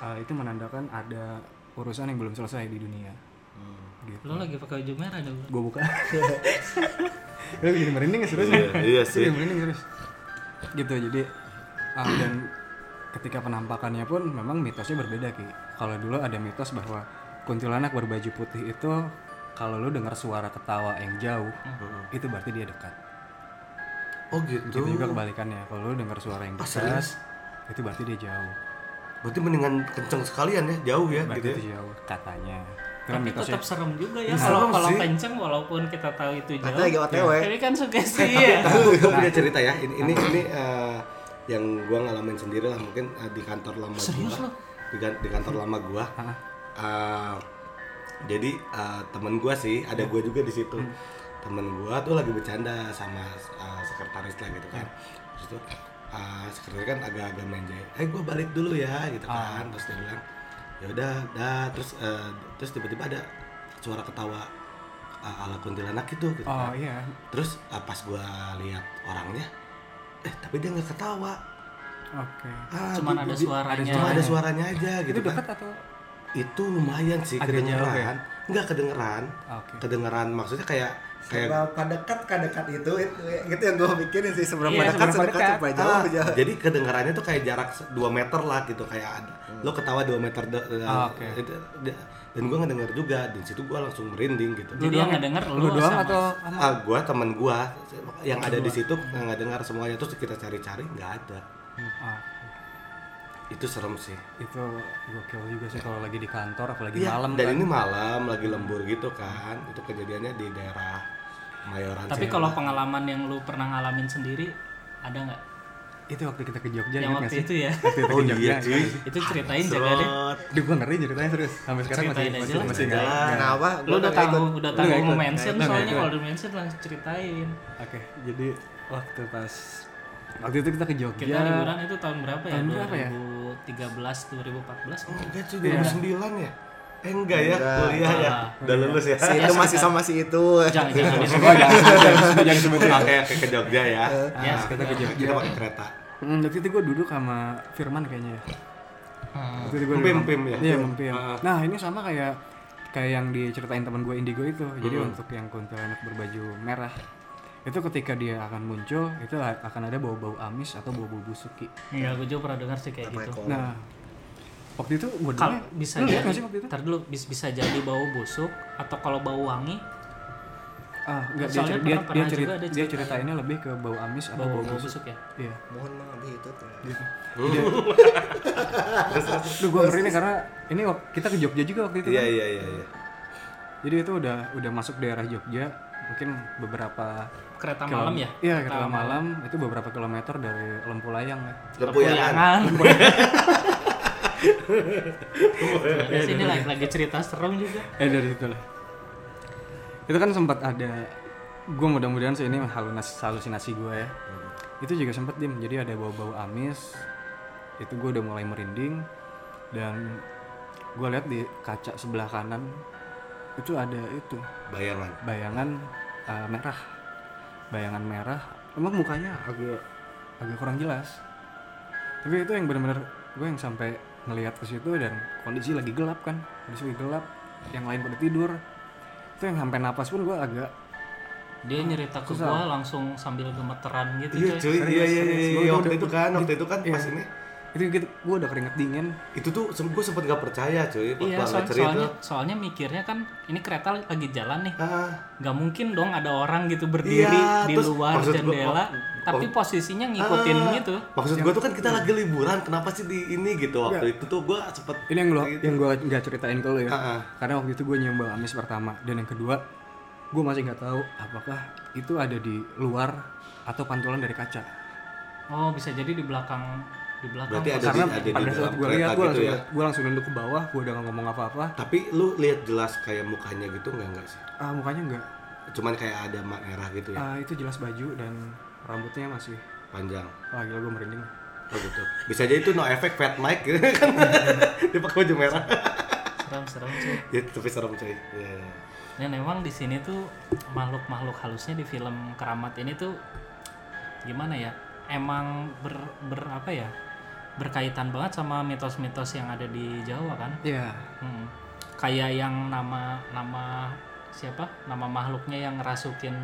uh, itu menandakan ada urusan yang belum selesai di dunia. Gitu. Lo lagi pakai baju merah dong. Gue buka. *laughs* Lu jadi merinding ya serius? Iya, iya sih. jadi merinding serius. Gitu, jadi ah, dan ketika penampakannya pun memang mitosnya berbeda ki. Kalau dulu ada mitos bahwa kuntilanak berbaju putih itu kalau lu dengar suara ketawa yang jauh, itu berarti dia dekat. Oh gitu. Begitu juga kebalikannya. Kalau lu dengar suara yang Ah, dekat, serius? itu berarti dia jauh. Berarti mendingan kenceng sekalian ya, jauh ya Berarti gitu ya. itu jauh katanya. Kan Tapi mitosnya. tetap serem juga ya Iya, kalau kalau sih. kenceng walaupun kita tahu itu Kata jauh. lagi OTW. Tapi kan sugesti Tapi, ya. tapi gue punya cerita ya. Ini ini ini eh, yang gua ngalamin sendiri lah mungkin eh, di kantor lama Serius gua. Di, kan- di kantor lama gua. Hah? eh, jadi eh, temen gua sih ada gua juga di situ temen gua tuh lagi bercanda sama eh, sekretaris lah gitu kan terus tuh eh, sekretaris kan agak-agak menjay eh gua balik dulu ya gitu kan terus dia bilang ya udah dah terus eh, terus tiba-tiba ada suara ketawa eh, ala kuntilanak itu gitu Oh kan. iya. terus eh, pas gua lihat orangnya eh tapi dia nggak ketawa Oke. Ah, Cuman gua- ada suaranya. cuma ada suaranya aja gitu Itu kan dekat atau? itu lumayan sih Agak jauh kedengeran ya? nggak kedengeran Oke. kedengeran maksudnya kayak kayak Seberapa dekat kan dekat itu, itu gitu yang gue pikirin sih. Seberapa Iya, dekat seberapa dekat. seberapa jauh Ah, jauh. jadi kedengarannya tuh kayak jarak 2 meter lah gitu kayak ada. Lo ketawa 2 meter de- de- Ah, oke. itu- de- dan gue ngedenger juga di situ gue langsung merinding gitu. Jadi yang ngedenger Lu lu doang sama- atau sama? ah gue temen gue yang ada di situ nggak dengar semuanya terus kita cari-cari nggak ada. Ah, itu serem sih. Itu gokil juga sih kalau lagi di kantor apalagi Iya, malam dan kan. ini malam lagi lembur gitu kan. Itu kejadiannya di daerah Mayoran Tapi kalau pengalaman yang lu pernah ngalamin sendiri ada nggak? itu waktu kita ke Jogja yang waktu itu ya. Waktu kita oh ke Jogja. iya cuy itu ceritain jaga deh. Duh, gua ngeri ceritanya terus. Sampai sekarang masih Ceritain aja masih lah. masih nggak. Kenapa? Lu udah tahu, udah Lu tahu mau mention soalnya kalau di mention langsung ceritain. Oke, jadi waktu pas waktu itu kita ke Jogja. Kita liburan itu tahun berapa ya? Tahun berapa ya? 2013, 2014 kan? enggak cuy Iya. 2009 ya eh enggak ya Enggak. kuliah ya Ah. udah lulus ya Si itu masih sama si itu. Jangan jangan jangan *laughs* sebut, jangan sebut, jangan sebut. Oke, oke ke Jogja ya. Ya, Nah, kita ke Jogja. Kita pakai kereta. Hmm, waktu itu gue duduk sama Firman kayaknya ya. Hmm. Waktu itu gua Mempim, Mempim ya? Iya, mempim. Ah. Nah, ini sama kayak kayak yang diceritain teman gue Indigo itu. Jadi Hmm. untuk yang kuntilanak berbaju merah itu ketika dia akan muncul itu akan ada bau-bau amis atau bau-bau busuki. Iya, gue juga pernah dengar sih kayak gitu. Nah, waktu itu Kalau bisa lu lihat jadi, sih waktu itu? ntar dulu bis- bisa jadi bau busuk atau kalau bau wangi Ah, enggak dia, Soalnya cer- dia, pernah- dia, cerita, juga ada dia cerita. ceritainnya lebih ke bau amis atau bau bau, bau busuk. busuk ya. Iya, Mohon lebih itu tuh. gitu. *laughs* Dia, Duh, gue ngeri nih karena ini kita ke Jogja juga waktu itu Iya, kan. iya, iya, iya. Jadi itu udah udah masuk daerah Jogja, mungkin beberapa Kereta malam ya? Iya, kereta malam itu beberapa kilometer dari Lempu Layang ya. Lempuyangan. Ya *laughs* *laughs* sini lagi, lagi cerita serem juga. Eh dari itu lah. Itu kan sempat ada gue mudah-mudahan sih ini halusinasi gue ya. Itu juga sempat dim. Jadi ada bau-bau amis. Itu gue udah mulai merinding dan gue lihat di kaca sebelah kanan itu ada itu Bayangan. bayangan uh, merah. Bayangan merah. Emang mukanya agak agak kurang jelas. Tapi itu yang benar-benar gue yang sampai ngelihat ke situ dan kondisi lagi gelap kan. Kondisi lagi gelap. Yang lain pada tidur. Itu yang sampai napas pun gue agak Dia nyerita ke gua langsung sambil gemeteran gitu Iya, coy. cuy. Iya, iya, iya, Gua iya. udah- Waktu itu kan, waktu itu kan Iya. pas ini. Itu gitu gue udah keringet dingin Itu tuh gue sempet gak percaya, cuy. Pas Iya, soal- cerita. soalnya soalnya mikirnya kan ini kereta lagi jalan nih. Ah, Gak mungkin dong ada orang gitu berdiri Iya, di terus luar maksud gua- jendela, mak- tapi posisinya ngikutin ah, gitu. Maksud gue tuh kan kita lagi liburan, kenapa sih di ini gitu waktu itu tuh gue sempet ini yang lo gitu. yang gue nggak ceritain ke lo ya Ah, ah. karena waktu itu gue nyium bau amis pertama dan yang kedua gue masih nggak tahu apakah itu ada di luar atau pantulan dari kaca Oh, bisa jadi di belakang di belakang. Berarti ada karena di, ada di pada dalam saat gue lihat gue gitu langsung ya. gue langsung nunduk ke bawah gue udah nggak ngomong apa-apa Tapi lu lihat jelas kayak mukanya gitu nggak nggak sih? ah mukanya enggak Cuman kayak ada merah gitu ya, Ah, itu jelas baju dan rambutnya masih panjang. wah gila gue merinding Oh gitu. Bisa jadi itu no effect fat mic gitu *laughs* kan. Dia pakai baju merah. serem-serem sih. ya tapi serem cuy. Iya. iya. Dan emang di sini tuh makhluk-makhluk halusnya di film Keramat ini tuh gimana ya? Emang ber, ber apa ya? Berkaitan banget sama mitos-mitos yang ada di Jawa kan? iya Hmm. Kayak yang nama nama siapa? Nama makhluknya yang ngerasukin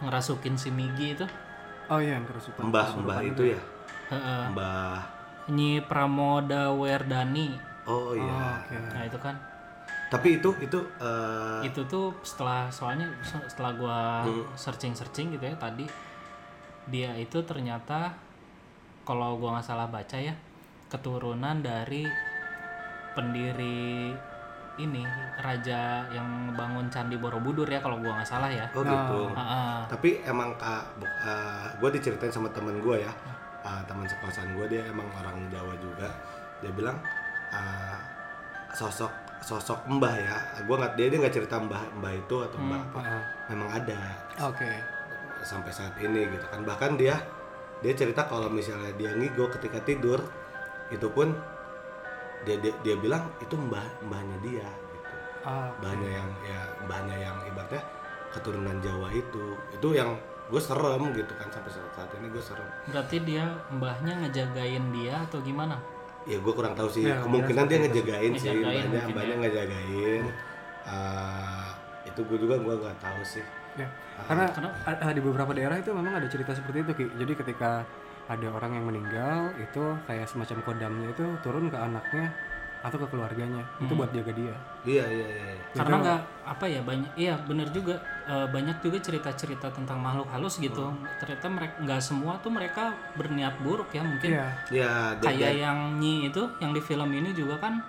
ngerasukin si Migi itu. oh iya yang kerusupan Mbah mbah itu ya. Heeh. Mbah. Nyi Pramoda Werdani. Oh iya. Oh, oke Nah, itu kan Tapi itu itu eh, itu tuh setelah soalnya se- setelah gua Hmm. searching searching gitu ya tadi dia itu ternyata kalau gua nggak salah baca ya keturunan dari pendiri ini raja yang bangun candi Borobudur ya kalau gua nggak salah ya oh gitu. Ah, ah. Tapi emang kak, gue diceritain sama temen gue ya, uh, teman sekosan gue dia emang orang Jawa juga. Dia bilang uh, sosok sosok mbah ya gue nggak dia dia nggak cerita mbah mbah itu atau mbah Hmm. apa Ah, memang ada Oke. sampai saat ini gitu kan bahkan dia dia cerita kalau misalnya dia ngigo ketika tidur itu pun dia dia, dia bilang itu mbah mbahnya dia gitu. Ah, mbahnya yang ya mbahnya yang ibaratnya keturunan Jawa itu. Itu yang gue serem gitu kan sampai saat, ini gue serem. Berarti dia mbahnya ngejagain dia atau gimana? ya gue kurang tahu sih. Ya, kemungkinan dia itu. ngejagain sih Ngejagain mbahnya mungkin mbahnya ya. ngejagain. Eh, itu gue juga gue nggak tahu sih Ya. Karena Kenapa? a- a- di beberapa daerah itu memang ada cerita seperti itu Ki. Jadi ketika ada orang yang meninggal itu kayak semacam kodamnya itu turun ke anaknya atau ke keluarganya. Itu buat jaga dia. iya iya iya iya. Karena nggak apa ya banyak iya bener juga eh, banyak juga cerita-cerita tentang makhluk halus gitu. Ternyata mereka nggak semua tuh mereka berniat buruk ya mungkin. Iya. ya dan- Kayak yang Nyi itu yang di film ini juga kan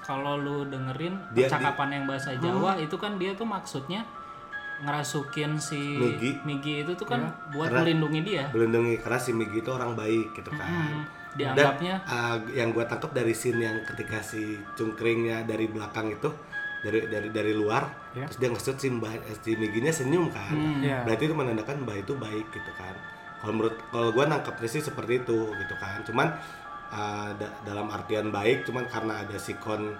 kalau lu dengerin Dia- percakapan yang bahasa Jawa itu kan dia tuh maksudnya ngerasukin si Migi. itu tuh kan buat Karena- melindungi dia. melindungi karena si Migi itu orang baik gitu kan Hmm, dianggapnya Uh, yang gue tangkap dari scene yang ketika si cungkringnya dari belakang itu dari dari dari luar Ya. terus dia ngesut si mbah si Miginya senyum kan Hmm. Iya. berarti itu menandakan mbah itu baik gitu kan kalau menurut kalau gue nangkapnya sih seperti itu gitu kan cuman uh, da- dalam artian baik cuman karena ada sikon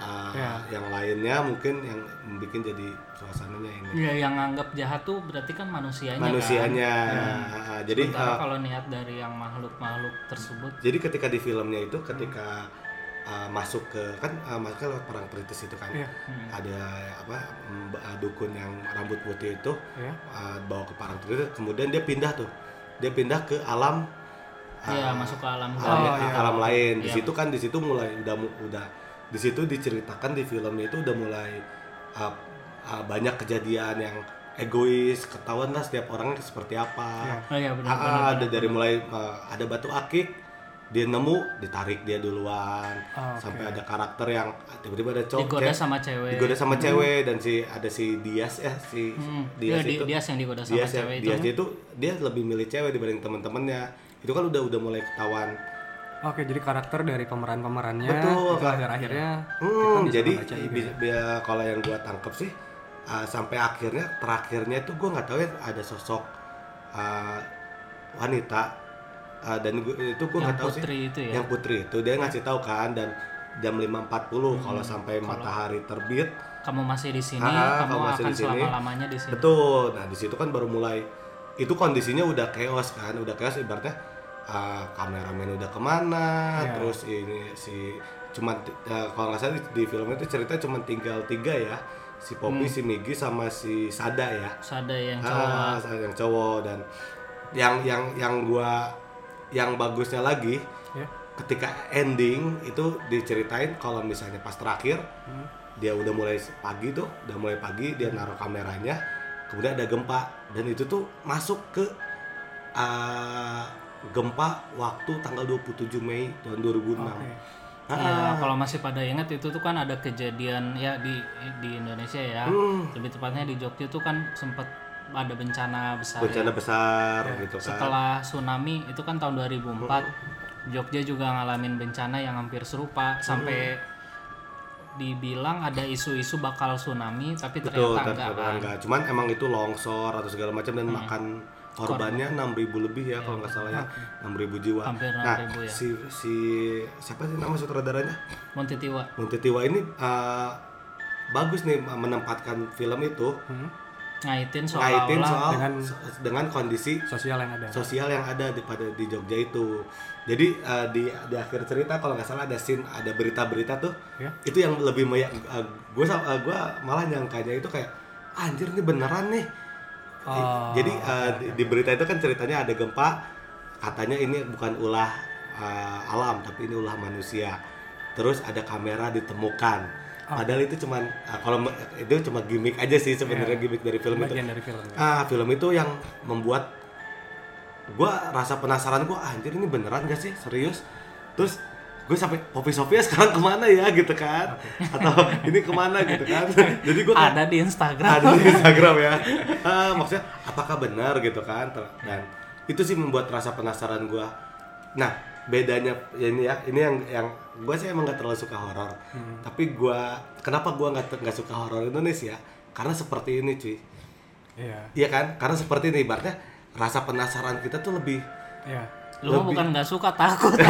uh, Ya. yang lainnya mungkin yang bikin jadi suasananya ini ya yang anggap jahat tuh berarti kan manusianya, manusianya kan. Uh, jadi Sementara uh, kalau niat dari yang makhluk-makhluk tersebut Jadi ketika di filmnya itu ketika uh, masuk ke kan uh, masuk lewat perang kritis itu kan Iya. ada apa uh, dukun yang rambut putih itu Ya. uh, bawa ke perang kritis kemudian dia pindah tuh dia pindah ke alam uh, Iya, masuk ke alam alam. Oh, iya. alam lain di Iya. situ kan di situ mulai udah udah di situ diceritakan di filmnya itu udah mulai uh, uh, banyak kejadian yang egois ketahuan lah setiap orang seperti apa. Iya. oh iya benar Ah, benar, ada dari mulai uh, ada batu akik dia nemu ditarik dia duluan. Oh, sampai ada karakter yang tiba-tiba ada cowok digoda sama cewek. Digoda sama cewek dan si ada si Dias ya si Hmm, Dias iya, di- itu. Dias yang digoda sama Dias, ya, cewek itu. Dias itu dia lebih milih cewek dibanding teman-temannya. Itu kan udah udah mulai ketahuan Oke, jadi karakter dari pemeran-pemerannya Betul. itu akhir-akhirnya Hmm, kita bisa jadi bi- kalau yang gua tangkep sih uh, sampai akhirnya terakhirnya itu gua nggak tahu ya ada sosok uh, wanita uh, dan gua, itu gua nggak tahu sih. putri itu ya? Yang putri itu dia ngasih tahu kan dan jam 5.40 kalau sampai matahari terbit. kamu masih di sini Ah, kamu kamu masih akan di sini. selama lamanya di sini. Betul. Nah di situ kan baru mulai itu kondisinya udah chaos kan udah chaos ibaratnya uh, kameramen udah ke mana? Iya. terus ini si cuma uh, kalau nggak salah di, di film itu cerita cuma tinggal tiga ya si Poppy, si Migi sama si Sada ya. Sada yang cowok. Ah, yang cowok. Dan yang yang yang gua yang bagusnya lagi Ya. ketika ending itu diceritain kalau misalnya pas terakhir Hmm. dia udah mulai pagi tuh udah mulai pagi dia naruh kameranya kemudian ada gempa. Dan itu tuh masuk ke uh, gempa waktu tanggal 27 Mei tahun 2006 Oke. Ah, Ya, kalau masih pada ingat itu tuh kan ada kejadian ya di di Indonesia ya. Hmm. Lebih tepatnya di Jogja tuh kan sempat ada bencana besar. ya. bencana besar gitu kan Setelah tsunami itu kan tahun 2004, Jogja juga ngalamin bencana yang hampir serupa sampai dibilang ada isu-isu bakal tsunami tapi Betul, ternyata enggak ternyata kan. enggak. Cuman emang itu longsor atau segala macam dan makan korbannya 6.000 lebih ya kalau nggak salah ya. 6.000 jiwa. Hampir nah, 6.000 ya. si si siapa sih nama sutradaranya? Montitiwa. Montetiwa ini uh, bagus nih menempatkan film itu Ngaitin ngaitin seolah-olah soal dengan- dengan kondisi Sosial yang ada. sosial yang ada di pada di Jogja itu. Jadi uh, di di akhir cerita kalau nggak salah ada scene ada berita-berita tuh Ya. itu yang lebih meyak gue uh, gue malah nyangkanya itu kayak anjir nih beneran nih. Oh, Jadi uh, di, di berita itu kan ceritanya ada gempa katanya ini bukan ulah uh, alam tapi ini ulah manusia. Terus ada kamera ditemukan. Padahal itu cuman uh, kalau itu cuma gimmick aja sih sebenarnya gimmick dari film itu. bagian dari film. ya. Ah, film itu yang membuat gua rasa penasaran gua "Ah, anjir ini beneran gak sih serius terus gue sampai Poppy Sophia sekarang ke mana ya? Gitu kan. Atau ini ke mana? Gitu kan. Jadi gua kayak, ada di Instagram. ada di Instagram ya. Ah, maksudnya apakah benar? Gitu kan. Dan itu sih membuat rasa penasaran gua. Nah bedanya ini ya ini yang yang gue sih emang gak terlalu suka horor. Tapi gue kenapa gue nggak nggak suka horor Indonesia? Karena seperti ini cuy. Iya. iya kan? Karena seperti ini ibaratnya rasa penasaran kita tuh lebih Iya. Lu Lebih- bukan nggak suka takut. *laughs*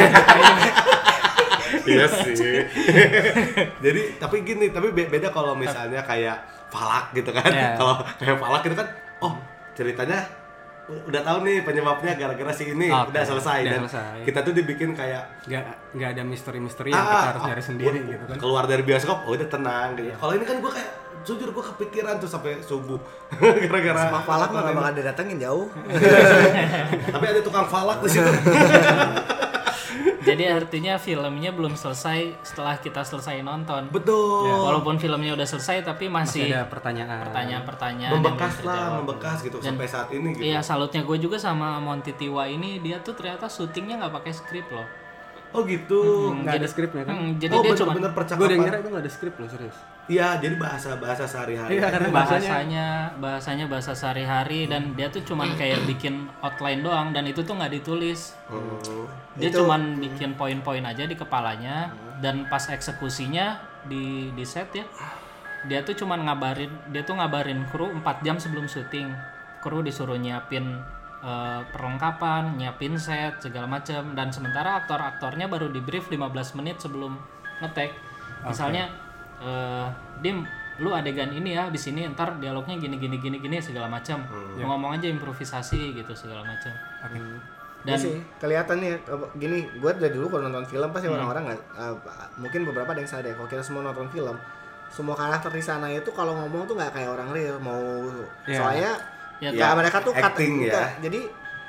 *laughs* iya sih. *laughs* Jadi tapi gini tapi be- beda kalau misalnya kayak falak gitu kan. Iya. kalau kayak falak gitu kan oh ceritanya udah tahu nih penyebabnya gara-gara si ini. Oke, udah selesai. udah dan selesai. kita tuh dibikin kayak Nggak nggak ada misteri-misteri yang kita harus ah, nyari sendiri gua- gitu kan. keluar dari bioskop oh udah tenang gitu. Kalau ini kan gue kayak jujur gue kepikiran tuh sampai subuh. *laughs* Gara-gara Sama Falak mah gak bakal didatengin jauh. tapi ada tukang falak di situ Jadi artinya filmnya belum selesai setelah kita selesai nonton. betul Walaupun filmnya udah selesai tapi Masih masih ada pertanyaan. pertanyaan-pertanyaan membekas lah terjawab. membekas gitu Dan- sampai saat ini gitu Iya salutnya gue juga sama Monty Tiwa ini dia tuh ternyata syutingnya nggak pakai skrip loh. Oh gitu Nggak ada skripnya kan? Hmm, jadi oh dia cuma Gue percakapan udah ngira itu nggak ada skrip loh serius. Iya, jadi bahasa bahasa sehari-hari. Iya, karena bahasanya bahasanya bahasanya bahasa sehari-hari dan dia tuh cuman kayak bikin outline doang dan itu tuh nggak ditulis. Oh. Dia cuman bikin poin-poin aja di kepalanya dan pas eksekusinya di di set ya dia tuh cuman ngabarin dia tuh ngabarin kru 4 jam sebelum syuting kru disuruh nyiapin eh, perlengkapan nyiapin set segala macam dan sementara aktor-aktornya baru di brief 15 menit sebelum ngetek misalnya eh, dim lu adegan ini ya di sini ntar dialognya gini gini gini gini segala macam Lu ngomong aja improvisasi gitu segala macam Dan dan sih kelihatan nih gini, gue dari dulu kalau nonton film pasti orang-orang nggak eh, mungkin beberapa ada yang sadar kalau kita semua nonton film semua karakter di sana itu kalau ngomong tuh nggak kayak orang real mau Iya. soalnya Ya, ya, mereka tuh kata- acting ya. enggak, jadi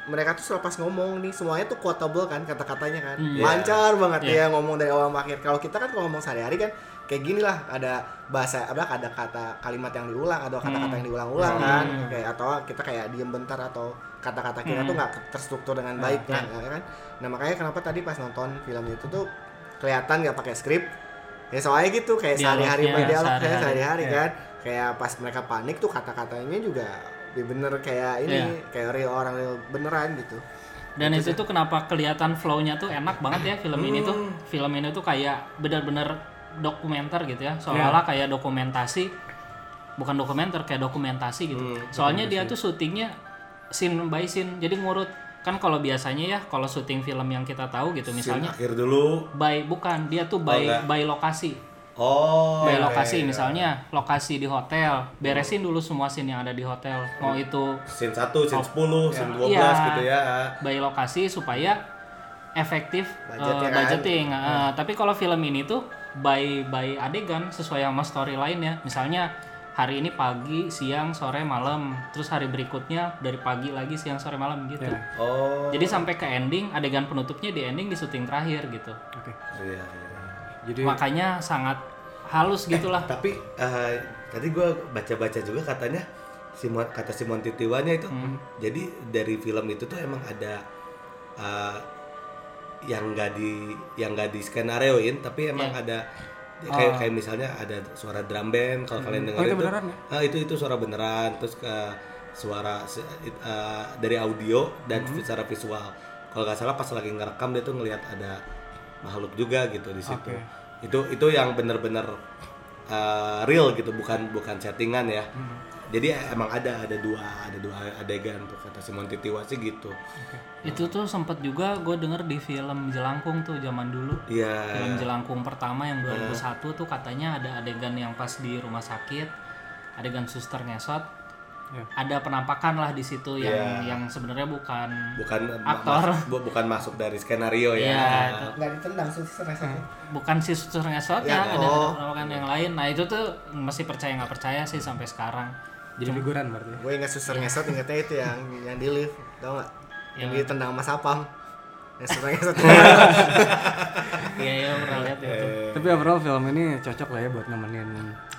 mereka tuh selepas ngomong nih semuanya tuh quotable kan kata-katanya kan. Hmm. lancar banget Iya. ya ngomong dari awal akhir. Kalau kita kan kalau ngomong sehari-hari kan kayak gini lah ada bahasa apa ada kata kalimat yang diulang atau kata-kata yang diulang-ulang kan. Kayak atau kita kayak diem bentar atau kata-kata kita tuh nggak terstruktur dengan baik kan, ya kan? Nah makanya kenapa tadi pas nonton film itu tuh kelihatan nggak pakai skrip? Ya soalnya gitu kayak sehari-hari berdialog kayak sehari-hari. sehari-hari kan. Kayak pas mereka panik tuh kata-katanya juga ya bener kayak ini Iya. kayak real orang real beneran gitu. Dan itu tuh kenapa kelihatan flow-nya tuh enak banget ya film ini tuh. Film ini tuh kayak benar-benar dokumenter gitu ya. Seolah-olah kayak dokumentasi bukan dokumenter kayak dokumentasi gitu. Soalnya dia tuh syutingnya scene by scene jadi ngurut. Kan kalau biasanya ya kalau syuting film yang kita tahu gitu Scene misalnya akhir dulu. by bukan dia tuh by enggak. by lokasi Oh. by iya, lokasi iya. misalnya lokasi di hotel beresin dulu semua scene yang ada di hotel mau itu Scene 1, scene 10, scene 12 Iya. gitu ya. by lokasi supaya efektif eh, kan. budgeting. Eh, tapi kalau film ini tuh by by adegan sesuai sama storyline ya. Misalnya hari ini pagi, siang, sore, malam. Terus hari berikutnya dari pagi lagi, siang, sore, malam gitu. Iya. Oh. Jadi sampai ke ending, adegan penutupnya di ending di syuting terakhir gitu. Oke. Iya, iya. Jadi Makanya sangat halus gitulah. Tapi eh, tadi gua baca-baca juga katanya Simon kata Simon Titiwanya itu. Hmm. Jadi dari film itu tuh emang ada eh, yang enggak di yang enggak di skenarioin tapi emang Iya. ada kayak kayak misalnya ada suara drum band kalau kalian dengar Oh, itu itu, beneran ya? ah, itu itu suara beneran terus ke suara se- it- eh, dari audio dan Hmm. secara visual kalau nggak salah pas lagi ngerekam dia tuh ngelihat ada makhluk juga gitu di situ Oke. itu itu yang bener-bener eh, real gitu bukan bukan settingan ya Hmm. jadi emang ada ada dua ada dua adegan tuh kata Simon Titiwa sih gitu Itu tuh sempet juga gue denger di film Jelangkung tuh zaman dulu. iya Film Jelangkung pertama yang 2001 tuh katanya ada adegan yang pas di rumah sakit, adegan suster ngesot. Ya. Ada penampakan lah di situ yang Iya. yang sebenarnya bukan bukan ma- Aktor. mas- bu- bukan masuk dari skenario ya Iya, itu. nggak ditendang sih rasanya bukan si suster ngesot Ya, ya, ada oh. penampakan yang lain. Nah, itu tuh masih percaya nggak percaya sih sampai sekarang. jadi figuran berarti. ya? gue ingat suster ngesot ingetnya itu yang yang di lift tau nggak yang Yang- ditendang sama sapam yang suster *laughs* ngesot Iya, iya pernah lihat itu. Tapi overall film ini cocok lah ya buat nemenin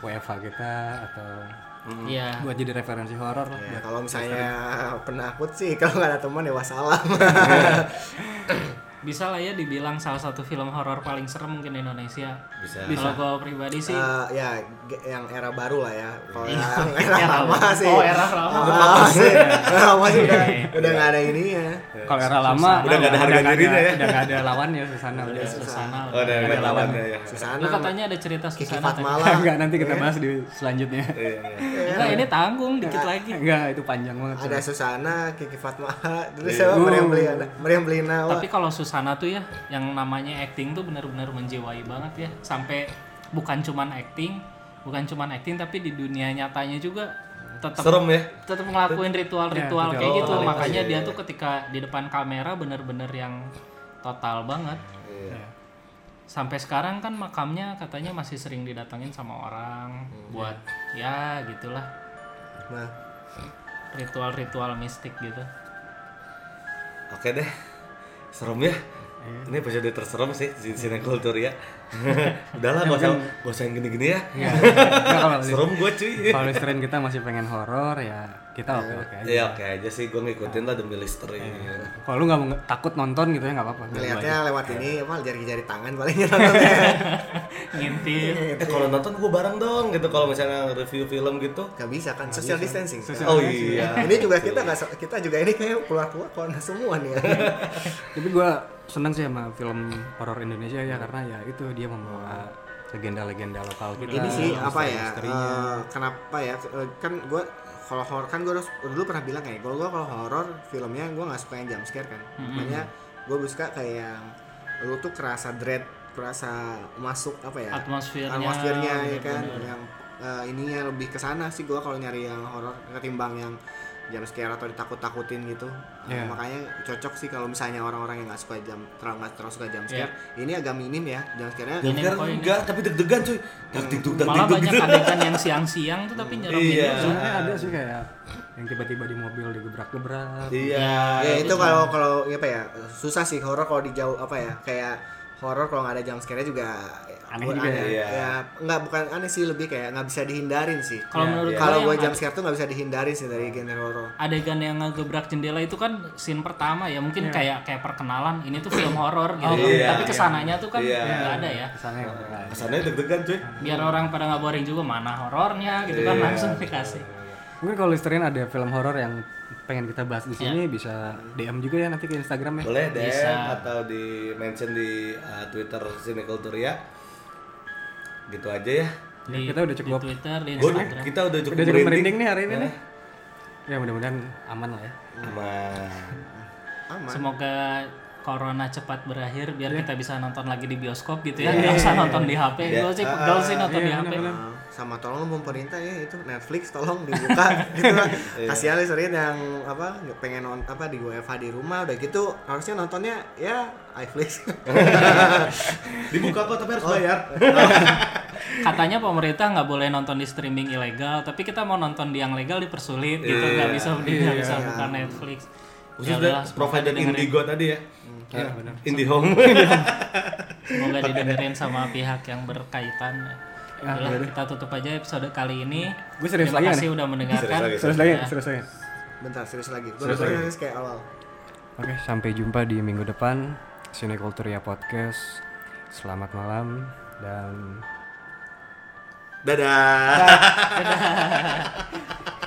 WFH kita atau Iya. buat jadi referensi horor lah. Ya, kalau misalnya penakut sih *laughs* kalau nggak ada teman ya wassalam. *laughs* *laughs* bisa lah ya dibilang salah satu film horor paling serem mungkin di Indonesia. Bisa. Kalau gue pribadi sih Eh, ya yang era baru lah ya. Kalau Iya. yang era Era lama sih. Oh, era lama. Lama sih. Era lama sih udah Oke. udah nggak ada ini ya. Kalau era lama Udah nggak ada harga nggak dirinya ya. Udah nggak ada lawannya *laughs* Susana udah. Susana. Oh, ada ada lawannya ya. Susana. Lu katanya ada cerita Kiki Susana tadi. Fatmala. *laughs* Enggak nanti kita bahas di selanjutnya. *laughs* Iya, iya. Enggak, ini tanggung dikit lagi. Enggak, itu panjang banget. Ada Susana, Kiki Fatmala, terus Iya. siapa Meriam Belina, Meriam Belina. wah. Tapi kalau Susana tuh ya, yang namanya acting tuh bener-bener menjiwai banget ya. Sampai bukan cuman acting, bukan cuman acting tapi di dunia nyatanya juga tetap Serem ya. tetap ngelakuin ritual-ritual Ya, kayak gitu. ritual. Makanya iya, dia iya. tuh ketika di depan kamera bener-bener yang total banget. Iya. Sampai sekarang kan makamnya katanya masih sering didatengin sama orang buat ya gitulah Nah, ritual-ritual mistik gitu. Oke deh. Serem ya. Ini episode terserem sih di sini kultur ya. *laughs* Udahlah gak usah gak usah yang gini-gini ya. Kalau *laughs* Serem gue cuy. kalau listerin kita masih pengen horor ya kita oke oke aja. Ya oke aja sih gue ngikutin lah demi lister ini. Kalau lu nggak takut nonton gitu ya nggak apa-apa. ngelihatnya lewat ini apa jari-jari tangan paling nontonnya. *laughs* Ngintip. Eh kalau nonton gue bareng dong gitu kalau misalnya review film gitu. Gak bisa kan social distancing. Oh iya. Ini juga kita nggak se- kita juga ini kayak keluar-keluar corona semua nih. ya. Tapi gua seneng sih sama film horor Indonesia ya karena ya itu dia membawa legenda-legenda lokal kita. ini sih apa ya? eh, kenapa ya? eh, kan gue kalau horor kan gue dulu pernah bilang kayak kalau gue kalau horor filmnya gue nggak suka yang jump scare kan. Makanya gue suka kayak yang lu tuh kerasa dread, kerasa masuk apa ya? Atmosfernya. atmosfernya ya kan yang eh, ininya lebih ke sana sih gua kalau nyari yang horor ketimbang yang jam scare atau ditakut-takutin gitu Eh, Iya. makanya cocok sih kalau misalnya orang-orang yang nggak suka jam terlalu nggak terlalu suka jam Iya. scare ini agak minim ya jam scare-nya scare enggak, tapi deg-degan cuy. Dak dik duk dak dik Malah duk banyak gitu. adegan yang siang-siang tuh tapi nyeremin Iya. juga. Sebenarnya ada sih kayak yang tiba-tiba di mobil digebrak-gebrak. Iya. ya itu kalau kalau ya apa ya susah sih horor kalau di jauh apa ya kayak horor kalau nggak ada jam scare juga Aneh gua- juga ya. Iya. ya nggak bukan aneh sih lebih kayak nggak bisa dihindarin sih Kalau Iya, menurut iya. gua kalau ad- jam scare tuh nggak bisa dihindarin sih dari genre horor adegan yang ngegebrak jendela itu kan scene pertama ya mungkin kayak kayak perkenalan ini tuh film horor gitu Iya. tapi ke sananya tuh kan Iya. nggak ada ya Kesannya. Kesannya deg-degan cuy. biar orang pada nggak boring juga mana horornya gitu kan Iya. langsung dikasih Mungkin kalau listerin ada film horor yang pengen kita bahas di Iya. sini bisa DM juga ya nanti ke Instagram ya. Boleh DM Bisa. atau di mention di uh, Twitter Sini ya. Gitu aja ya. di, kita udah cukup- di Twitter di Gua, Instagram kita udah cukup, Udah cukup merinding nih hari ini nih. Ya mudah-mudahan aman lah ya. Aman. aman semoga corona cepat berakhir biar Iya. kita bisa nonton lagi di bioskop gitu ya nggak usah nonton di HP Iya. gue sih pegel sih nonton di iya, HP benar-benar. Uh, sama tolong pemerintah ya itu Netflix tolong dibuka *laughs* gitu lah. Kasihan li sering yang apa pengen nonton apa di WFH di rumah udah gitu harusnya nontonnya ya iFlix. *laughs* Dibuka kok tapi harus bayar. *laughs* katanya pemerintah nggak boleh nonton di streaming ilegal tapi kita mau nonton di yang legal dipersulit gitu nggak Iya. bisa nggak bisa buka Netflix Khusus Ya provider. Indigo tadi ya. Iya benar. Indihome. *laughs* semoga didengerin sama pihak yang berkaitan Ya, Udah, udah. kita tutup aja episode kali ini Gue serius terima lagi kasih nih. udah mendengarkan Serius lagi, Serius lagi, Ya. serius lagi. Bentar serius lagi. Gue Serius lagi. serius kayak awal. Oke, sampai jumpa di minggu depan. Sinekulturia Podcast. Selamat malam dan Dadah. *laughs*